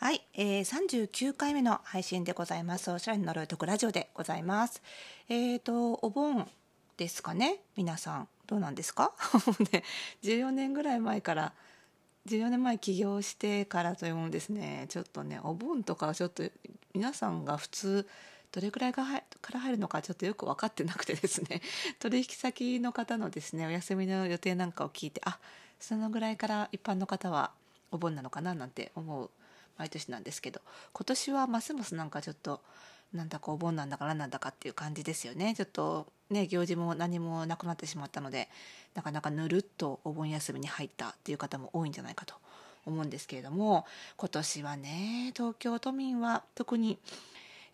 はい、えー、39回目の配信でございます。おしゃれの呪いとくラジオでございます。えーと、お盆ですかね？皆さん。どうなんですか？ね、14年ぐらい前から、14年前起業してからというものですね、ちょっとね、お盆とかちょっと皆さんが普通、どれくらいから入るのかちょっとよく分かってなくてですね 取引先の方のですねお休みの予定なんかを聞いてあそのぐらいから一般の方はお盆なのかななんて思う毎年なんですけど今年はますますなんかちょっとなんだかお盆なんだかなんだかっていう感じですよね。ちょっとね行事も何もなくなってしまったのでなかなかぬるっとお盆休みに入ったっていう方も多いんじゃないかと思うんですけれども今年はね東京都民は特に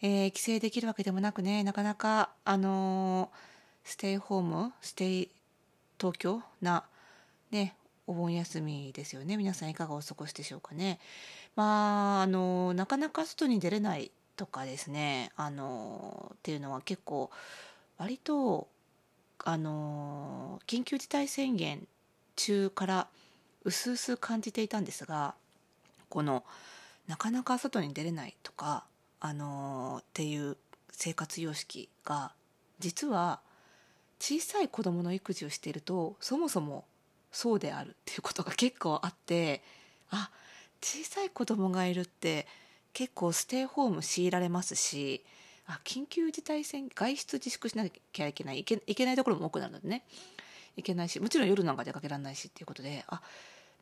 えー、帰省できるわけでもなくねなかなかあのー、ステイホームステイ東京なねお盆休みですよね。皆さんいかがお過ごしでしょうかね。まああの、なかなか外に出れないとかですね。あのっていうのは結構割とあの緊急事態宣言中から薄々感じていたんですがこのなかなか外に出れないとかあのっていう生活様式が実は小さい子供の育児をしているとそもそもそうであるっていうことが結構あってあ小さい子供がいるって結構ステイホーム強いられますしあ緊急事態宣言外出自粛しなきゃいけないいけいけないところも多くなるのでね。いけないしもちろん夜なんか出かけられないしっていうことであ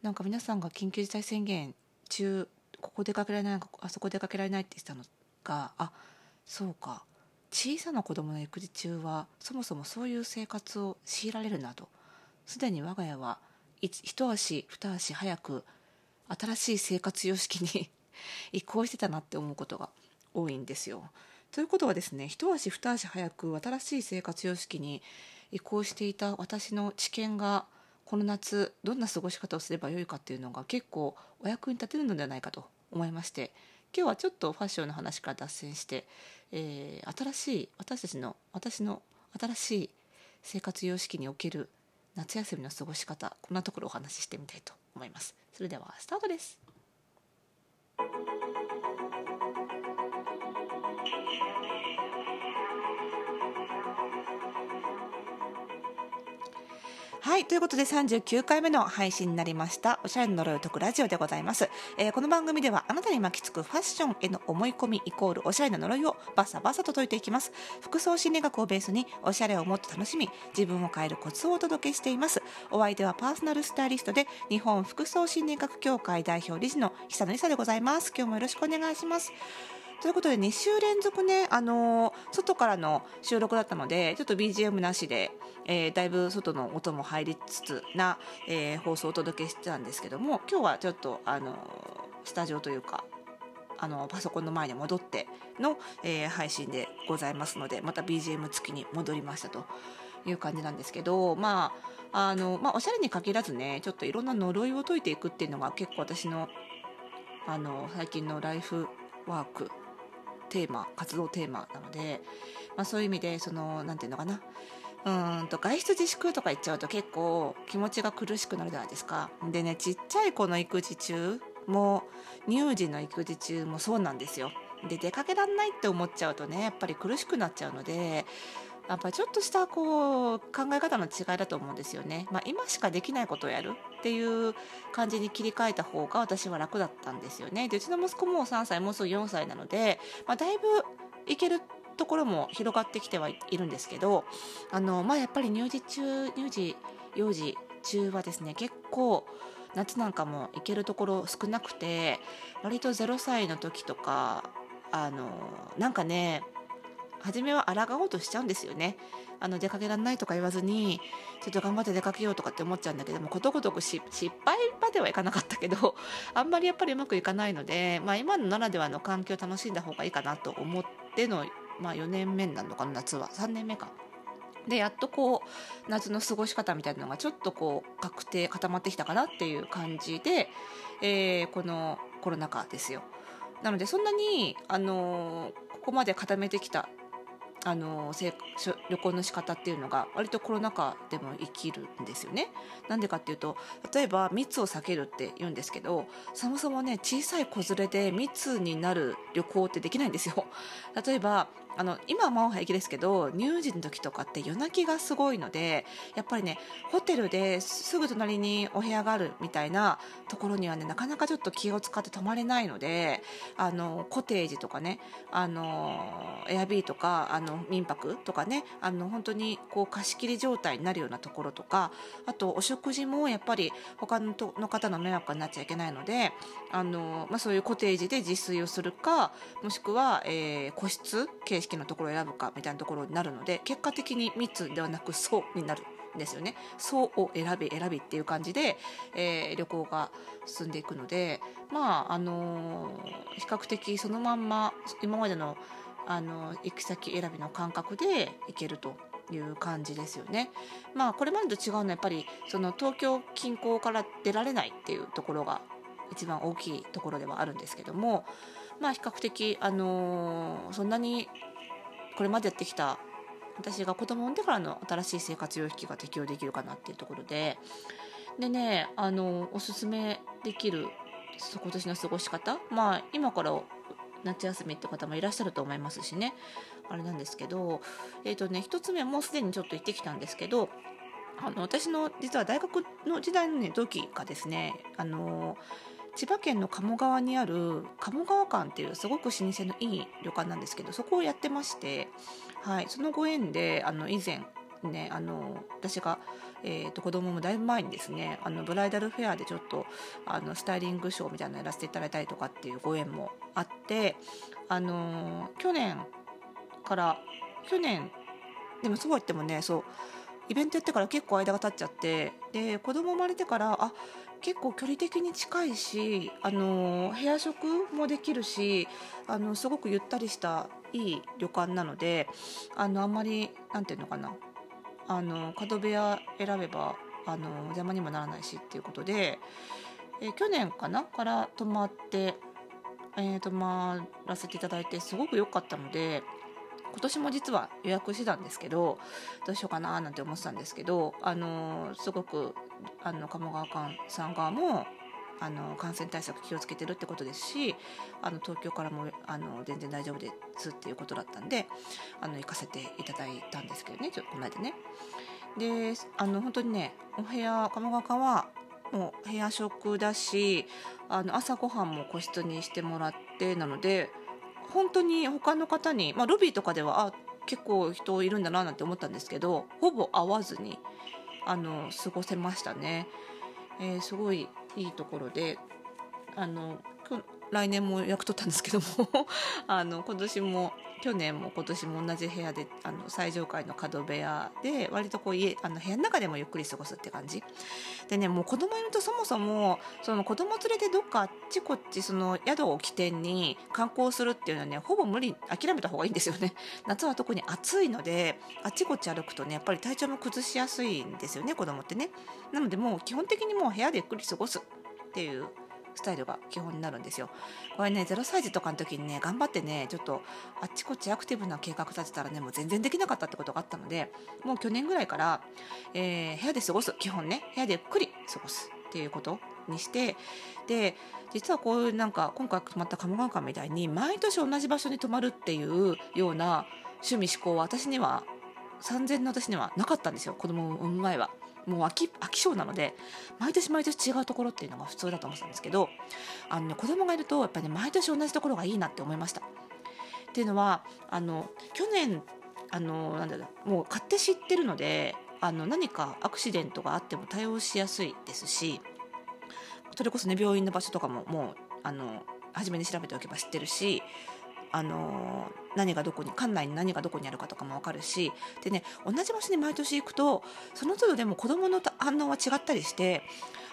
なんか皆さんが緊急事態宣言中ここ出かけられないあそこ出かけられないって言ってたのがあそうか。小さな子供の育児中はそもそもそういう生活を強いられるなと。すでに我が家は一足二足早く新しい生活様式に 移行してたなって思うことが多いんですよ。ということはですね一足二足早く新しい生活様式に移行していた私の知見がこの夏どんな過ごし方をすればよいかっていうのが結構お役に立てるのではないかと思いまして今日はちょっとファッションの話から脱線して、えー、新しい私たちの私の新しい生活様式における夏休みの過ごし方こんなところお話ししてみたいと思います。それではスタートです。はい。ということで39回目の配信になりました。おしゃれの呪いを解くラジオでございます。えー、この番組ではあなたに巻きつくファッションへの思い込みイコールおしゃれな呪いをバサバサと解いていきます。服装心理学をベースにおしゃれをもっと楽しみ、自分を変えるコツをお届けしています。お相手はパーソナルスタイリストで日本服装心理学協会代表理事の久野里沙でございます。今日もよろしくお願いします。ということで2週連続ね、あのー、外からの収録だったのでちょっと BGM なしで、えー、だいぶ外の音も入りつつな、えー、放送をお届けしてたんですけども今日はちょっと、あのスタジオというかあのパソコンの前に戻っての、え配信でございますのでまた BGM 付きに戻りましたという感じなんですけどまああの、まあ、おしゃれに限らずねちょっといろんな呪いを解いていくっていうのが結構私のあの最近のライフワークテーマ活動テーマなので、まあ、そういう意味でその何て言うのかなうんと外出自粛とか言っちゃうと結構気持ちが苦しくなるじゃないですか。でねちっちゃい子の育児中も乳児の育児中もそうなんですよ。で出かけらんないって思っちゃうとねやっぱり苦しくなっちゃうのでやっぱちょっとしたこう考え方の違いだと思うんですよね。まあ、今しかできないことをやるっていう感じに切り替えた方が私は楽だったんですよね。でうちの息子も3歳もうすぐ4歳なので、まあ、だいぶいけるところも広がってきてはいるんですけどあの、まあ、やっぱり乳児中乳児幼児中はですね結構夏なんかも行けるところ少なくて割と0歳の時とかあのなんかね初めは抗おうとしちゃうんですよねあの出かけられないとか言わずにちょっと頑張って出かけようとかって思っちゃうんだけどもことごとく失敗まではいかなかったけど あんまりやっぱりうまくいかないので、まあ、今のならではの環境を楽しんだ方がいいかなと思っての、まあ、4年目なのかな夏は3年目か。でやっとこう夏の過ごし方みたいなのがちょっとこう確定固まってきたかなっていう感じで、えー、このコロナ禍ですよ。なのでそんなに、あのー、ここまで固めてきたあの旅行の仕方っていうのが割とコロナ禍でも生きるんですよね。なんでかっていうと例えば密を避けるって言うんですけどそもそもね小さい子連れで密になる旅行ってできないんですよ。例えばあの今はもう平気ですけど乳児の時とかって夜泣きがすごいのでやっぱりねホテルですぐ隣にお部屋があるみたいなところにはねなかなかちょっと気を使って泊まれないのであのコテージとかねあのエアビーとかあの民泊とかねあの本当にこう貸し切り状態になるようなところとかあとお食事もやっぱり他のの方の迷惑になっちゃいけないのであの、まあ、そういうコテージで自炊をするかもしくは、えー、個室形式のところを選ぶかみたいなところになるので結果的に密ではなく層になるんですよね層を選び選びっていう感じで、えー、旅行が進んでいくのでまああのー、比較的そのまんま今までのあの行き先選びの感覚で行けるという感じですよね。まあこれまでと違うのはやっぱりその東京近郊から出られないっていうところが一番大きいところではあるんですけどもまあ比較的あのー、そんなにこれまでやってきた私が子供を産んでからの新しい生活様式が適用できるかなっていうところででねあのおすすめできる今年の過ごし方まあ今から夏休みって方もいらっしゃると思いますしね。あれなんですけどえっ、ー、とね1つ目もうすでにちょっと行ってきたんですけどあの私の実は大学の時代のね同期がですねあの千葉県の鴨川にある鴨川館っていうすごく老舗のいい旅館なんですけどそこをやってまして、はい、そのご縁であの以前ねあの私が、えーと、子供もだいぶ前にですねあのブライダルフェアでちょっとあのスタイリングショーみたいなのやらせていただいたりとかっていうご縁もあってあの去年から去年でもそうは言ってもねそうイベントやってから結構間が経っちゃってで子供生まれてからあ結構距離的に近いしあの部屋食もできるしあのすごくゆったりしたいい旅館なのであのあんまりなんていうのかなあの角部屋選べばあの邪魔にもならないしっていうことで、え去年かなから泊まって、えー、泊まらせていただいてすごく良かったので今年も実は予約してたんですけどどうしようかななんて思ってたんですけどあのすごくあの鴨川館さん側もあの感染対策気をつけてるってことですしあの東京からもあの全然大丈夫ですっていうことだったんであの行かせていただいたんですけどねちょっとこの間ね。であの本当にねお部屋鴨川館はもう部屋食だしあの朝ごはんも個室にしてもらってなので本当に他の方に、まあ、ロビーとかではあ結構人いるんだななんて思ったんですけどほぼ会わずにあの過ごせましたね、えー、すごいいいところであの来年も役取ったんですけども あの今年も去年も今年も同じ部屋であの最上階の角部屋で割とこう家あの部屋の中でもゆっくり過ごすって感じ。でねもう子供いるとそもそもその子供連れてどっかあっちこっちその宿を起点に観光するっていうのはねほぼ無理諦めた方がいいんですよね。夏は特に暑いのであっちこっち歩くとねやっぱり体調も崩しやすいんですよね子供ってね。なのでもう基本的にもう部屋でゆっくり過ごすっていうスタイルが基本になるんですよ。これね0歳児とかの時にね頑張ってねちょっとあっちこっちアクティブな計画立てたらねもう全然できなかったってことがあったのでもう去年ぐらいから、えー、部屋で過ごす基本ね部屋でゆっくり過ごすっていうことにしてで実はこういうなんか今回泊まった鴨川館みたいに毎年同じ場所に泊まるっていうような趣味思考は私には産前の私にはなかったんですよ子供を産む前は。もう飽き飽き性なので毎年毎年違うところっていうのが普通だと思ってたんですけどあの、ね、子供がいるとやっぱり、ね、毎年同じところがいいなって思いました。っていうのはあの去年あのなんだろうもう買って知ってるのであの何かアクシデントがあっても対応しやすいですしそれこそね病院の場所とかももうあの初めに調べておけば知ってるしあの何がどこに館内に何がどこにあるかとかも分かるしでね同じ場所に毎年行くとその都度でも子どもの反応は違ったりして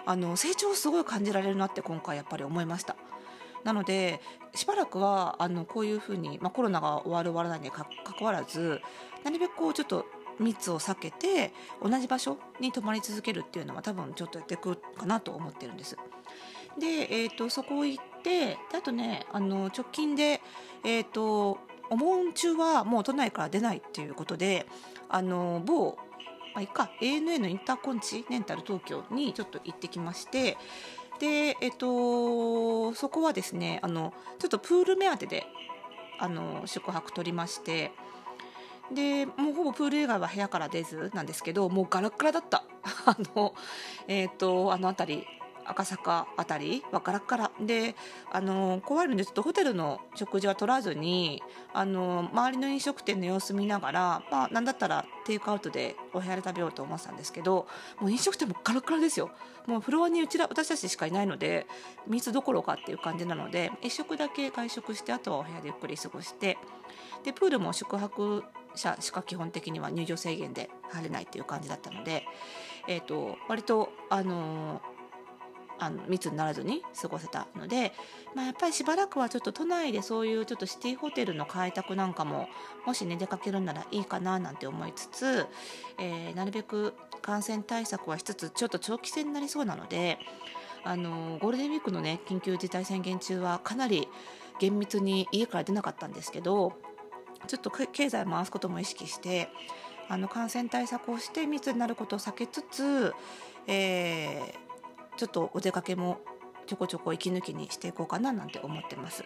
あの成長をすごい感じられるなって今回やっぱり思いました。なのでしばらくはあのこういうふうに、まあ、コロナが終わる終わらないにかかわらずなるべくこうちょっと密を避けて同じ場所に泊まり続けるっていうのは多分ちょっとやっていくかなと思ってるんです。で、えーと、そこ行ってであとねあの直近で、えーと、お盆中はもう都内から出ないっていうことであの某まあ、いいか ANA のインターコンチネンタル東京にちょっと行ってきましてで、えっと、そこはですねあのちょっとプール目当てであの宿泊取りましてでもうほぼプール以外は部屋から出ずなんですけどもうガラッガラだった。あのえっ、とあの辺り赤坂あたりはガラガラであの怖いのでちょっとホテルの食事は取らずにあの周りの飲食店の様子見ながら、まあ、何だったらテイクアウトでお部屋で食べようと思ってたんですけどもう飲食店もガラッガラですよ。もうフロアにうちら私たちしかいないので密どころかっていう感じなので1食だけ外食してあとはお部屋でゆっくり過ごしてでプールも宿泊者しか基本的には入場制限で入れないっていう感じだったので、えーと、割とあのあの密にならずに過ごせたので、まあ、やっぱりしばらくはちょっと都内でそういうちょっとシティホテルの開拓なんかももしね出かけるならいいかななんて思いつつ、えー、なるべく感染対策はしつつちょっと長期戦になりそうなのであのゴールデンウィークのね緊急事態宣言中はかなり厳密に家から出なかったんですけどちょっと経済回すことも意識してあの感染対策をして密になることを避けつつ、えー、ちょっとお出かけもちょこちょこ息抜きにしていこうかななんて思ってます。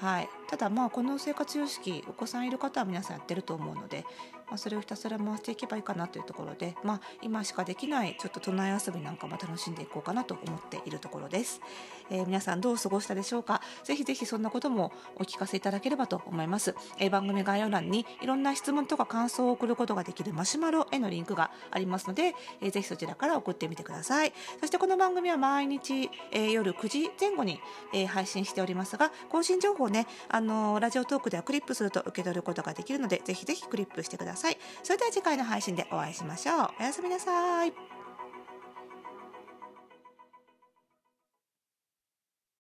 はい、ただまあこの生活様式お子さんいる方は皆さんやってると思うので、まあ、それをひたすら回していけばいいかなというところで、まあ、今しかできないちょっと都内遊びなんかも楽しんでいこうかなと思っているところです、えー、皆さんどう過ごしたでしょうか？ぜひぜひそんなこともお聞かせいただければと思います、えー、番組概要欄にいろんな質問とか感想を送ることができるマシュマロへのリンクがありますので、えー、ぜひそちらから送ってみてください。そしてこの番組は毎日、えー、夜9時前後に、えー、配信しておりますが更新情報ねあの、ラジオトークではクリップすると受け取ることができるのでぜひぜひクリップしてください。それでは次回の配信でお会いしましょう。おやすみなさい。